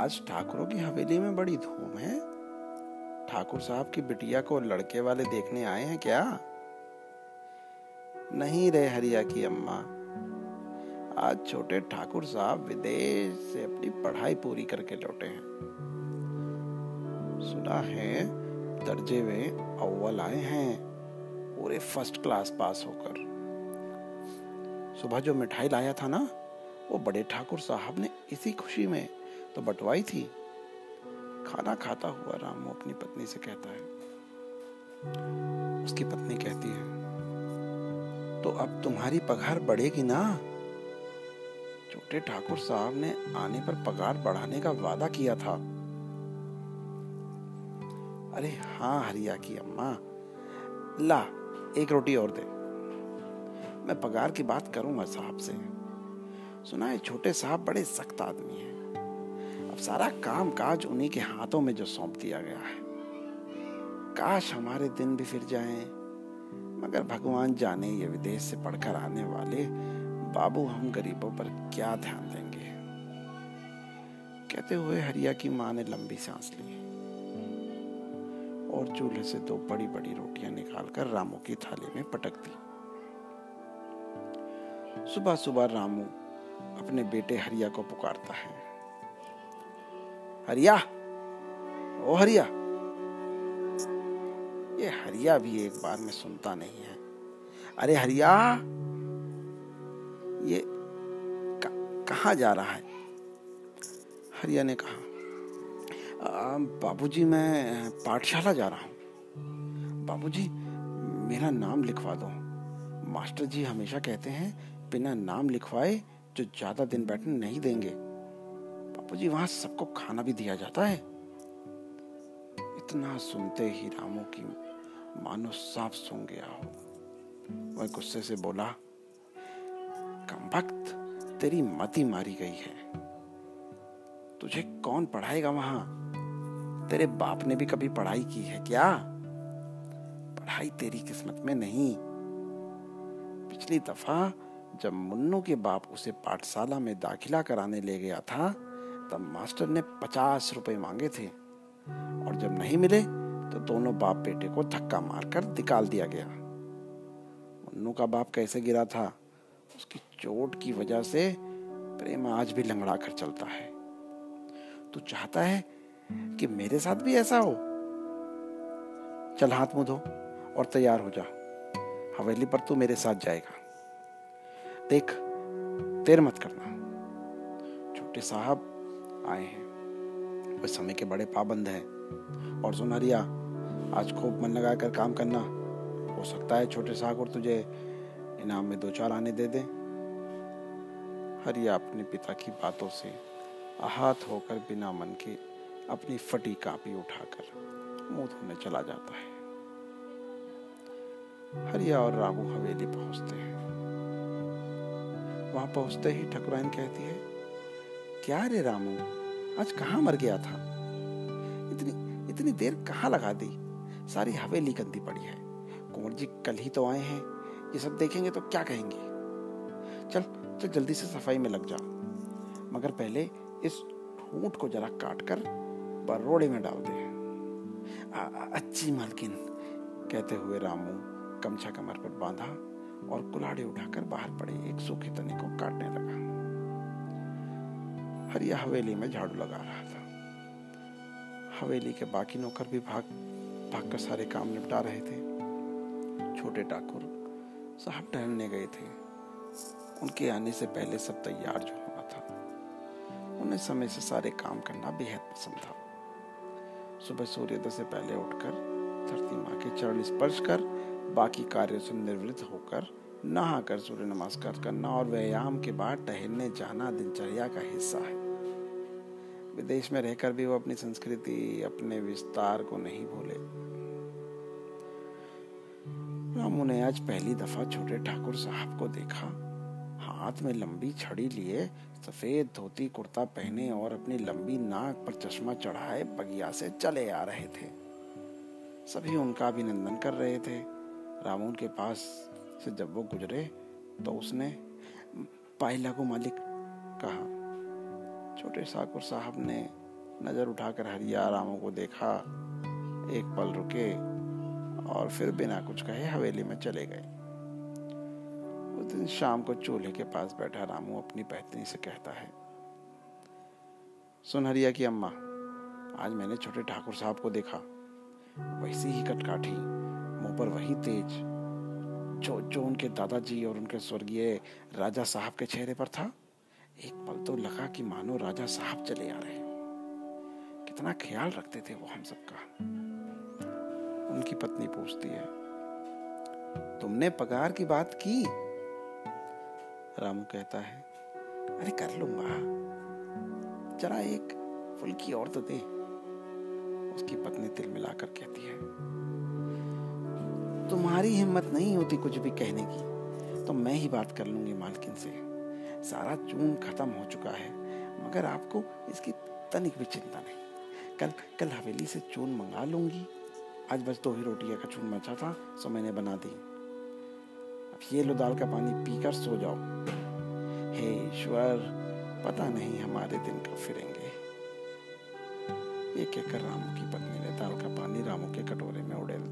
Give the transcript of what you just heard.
आज ठाकुरों की हवेली में बड़ी धूम है। ठाकुर साहब की बिटिया को लड़के वाले देखने आए हैं क्या? नहीं रे हरिया की अम्मा, आज छोटे ठाकुर साहब विदेश से अपनी पढ़ाई पूरी करके लौटे हैं। सुना है, दर्जे में अव्वल आए हैं, पूरे फ़र्स्ट क्लास पास होकर। सुबह जो मिठाई लाया था ना, वो बड़े ठाकुर साहब ने इसी खुशी में तो बटवाई थी। खाना खाता हुआ रामू अपनी पत्नी से कहता है। उसकी पत्नी कहती है तो अब तुम्हारी पगार बढ़ेगी ना? छोटे ठाकुर साहब ने आने पर पगार बढ़ाने का वादा किया था। अरे हाँ हरिया की अम्मा, ला, एक रोटी और दे। मैं पगार की बात करूँगा साहब से। सुना है छोटे साहब बड़े सख्त आदमी हैं। अब सारा काम काज उन्हीं के हाथों में जो सौंप दिया गया है। काश हमारे दिन भी फिर जाएँ, मगर भगवान जाने ये विदेश से पढ़कर आने वाले बाबू हम गरीबों पर क्या ध्यान देंगे? कहते हुए हरिया की माँ ने लंबी सांस ली और चूल्हे से दो बड़ी बड़ी रोटियाँ निकालकर रामू की थाली में पटक दी। सुबह सुबह रामू अपने बेटे हरिया को पुकारता है। हरिया। ओ हरिया। ये हरिया भी एक बार में सुनता नहीं है। अरे हरिया, ये कहा जा रहा है? हरिया ने कहा बाबूजी मैं पाठशाला जा रहा हूँ। बाबूजी, मेरा नाम लिखवा दो। मास्टर जी हमेशा कहते हैं, बिना नाम लिखवाए जो ज़्यादा दिन बैठने नहीं देंगे। जी, वहाँ सबको खाना भी दिया जाता है। इतना सुनते ही रामू की मानो साफ़ सुन गया हो। वह गुस्से से बोला, कम वक्त, तेरी मती मारी गई है। तुझे कौन पढ़ाएगा वहाँ? तेरे बाप ने भी कभी पढ़ाई की है क्या? पढ़ाई तेरी किस्मत में नहीं। पिछली दफ़ा जब मुन्नू के बाप उसे पाठशाला में दाखिला कराने ले गया था तब मास्टर ने पचास रुपए मांगे थे। और जब नहीं मिले तो दोनों बाप बेटे को धक्का मारकर निकाल दिया गया। मुन्नू का बाप कैसे गिरा था, उसकी चोट की वजह से प्रेम आज भी लंगड़ा कर चलता है। तू चाहता है कि मेरे साथ भी ऐसा हो? चल हाथ मुँह धो और तैयार हो जा। हवेली पर तू मेरे साथ जाएगा। देख, देर मत करना। छोटे साहब आए हैं। वे समय के बड़े पाबंद हैं। और सुनहरिया, आज खूब मन लगा कर काम करना। हो सकता है छोटे और तुझे इनाम में दो चार आने दे दे। हरिया अपने पिता की बातों से आहत होकर बिना मन के अपनी फटी कापी उठाकर मुँह धोने चला जाता है। हरिया और रामू हवेली पहुँचते हैं। वहाँ पहुँचते ही ठकुराइन कहती है क्या रे रामू, आज कहाँ मर गया था? इतनी इतनी देर कहाँ लगा दी? सारी हवेली गंदी पड़ी है। कुंवर जी कल ही तो आए हैं। ये सब देखेंगे तो क्या कहेंगे? चल चल जल्दी से सफ़ाई में लग जा मगर पहले इस ठूंठ को जरा काट कर बरोड़े में डाल दे। अच्छी मालकिन, कहते हुए रामू कमछा कमर पर बांधा और कुल्हाड़ी उठाकर बाहर पड़े एक सूखे तने को काटने लगा। हरिया हवेली में झाड़ू लगा रहा था। हवेली के बाकी नौकर भी भाग भाग कर सारे काम निपटा रहे थे। छोटे ठाकुर साहब टहलने गए थे। उनके आने से पहले सब तैयार जो होना था। उन्हें समय से सारे काम करना बेहद पसंद था। सुबह सूर्योदय से पहले उठकर धरती माँ के चरण स्पर्श कर बाकी कार्यों से निवृत्त होकर नहाकर सूर्य नमस्कार करना और व्यायाम के बाद टहलने जाना दिनचर्या का हिस्सा है। विदेश में रहकर भी वो अपनी संस्कृति, अपने विस्तार को नहीं भूले। रामू ने आज पहली दफ़ा छोटे ठाकुर साहब को देखा। हाथ में लंबी छड़ी लिए, सफ़ेद धोती कुर्ता पहने और अपनी लंबी नाक पर चश्मा चढ़ाए बगिया से चले आ रहे थे। सभी उनका अभिनंदन कर रहे थे। रामू के पास से जब वो गुजरे तो उसने पाई लागू मालिक कहा, छोटे ठाकुर साहब ने नज़र उठाकर हरिया रामू को देखा, एक पल रुके और फिर बिना कुछ कहे हवेली में चले गए। उस दिन शाम को चूल्हे के पास बैठा रामू अपनी पत्नी से कहता है, सुन हरिया की अम्मा, आज मैंने छोटे ठाकुर साहब को देखा, वैसी ही कटकाठी, मुँह पर वही तेज जो जो उनके दादाजी और उनके स्वर्गीय राजा साहब के चेहरे पर था, एक पल तो लगा कि मानो राजा साहब चले आ रहे कितना ख्याल रखते थे वो हम सबका। उनकी पत्नी पूछती है, तुमने पगार की बात की? रामू कहता है, अरे कर लूँगा जरा एक फुल्की और तो दे। उसकी पत्नी तिल मिलाकर कहती है तुम्हारी हिम्मत नहीं होती कुछ भी कहने की तो मैं ही बात कर लूँगी मालकिन से। सारा चून खत्म हो चुका है, मगर आपको इसकी तनिक भी चिंता नहीं। कल कल हवेली से चून मंगा लूँगी। आज बस दो ही रोटियाँ का चून बचा था, सो मैंने बना दी। अब ये लो दाल का पानी पीकर सो जाओ। हे ईश्वर, पता नहीं हमारे दिन कब फिरेंगे। ये कहकर रामू की पत्नी ने दाल का पानी रामू के कटोरे में उड़ेल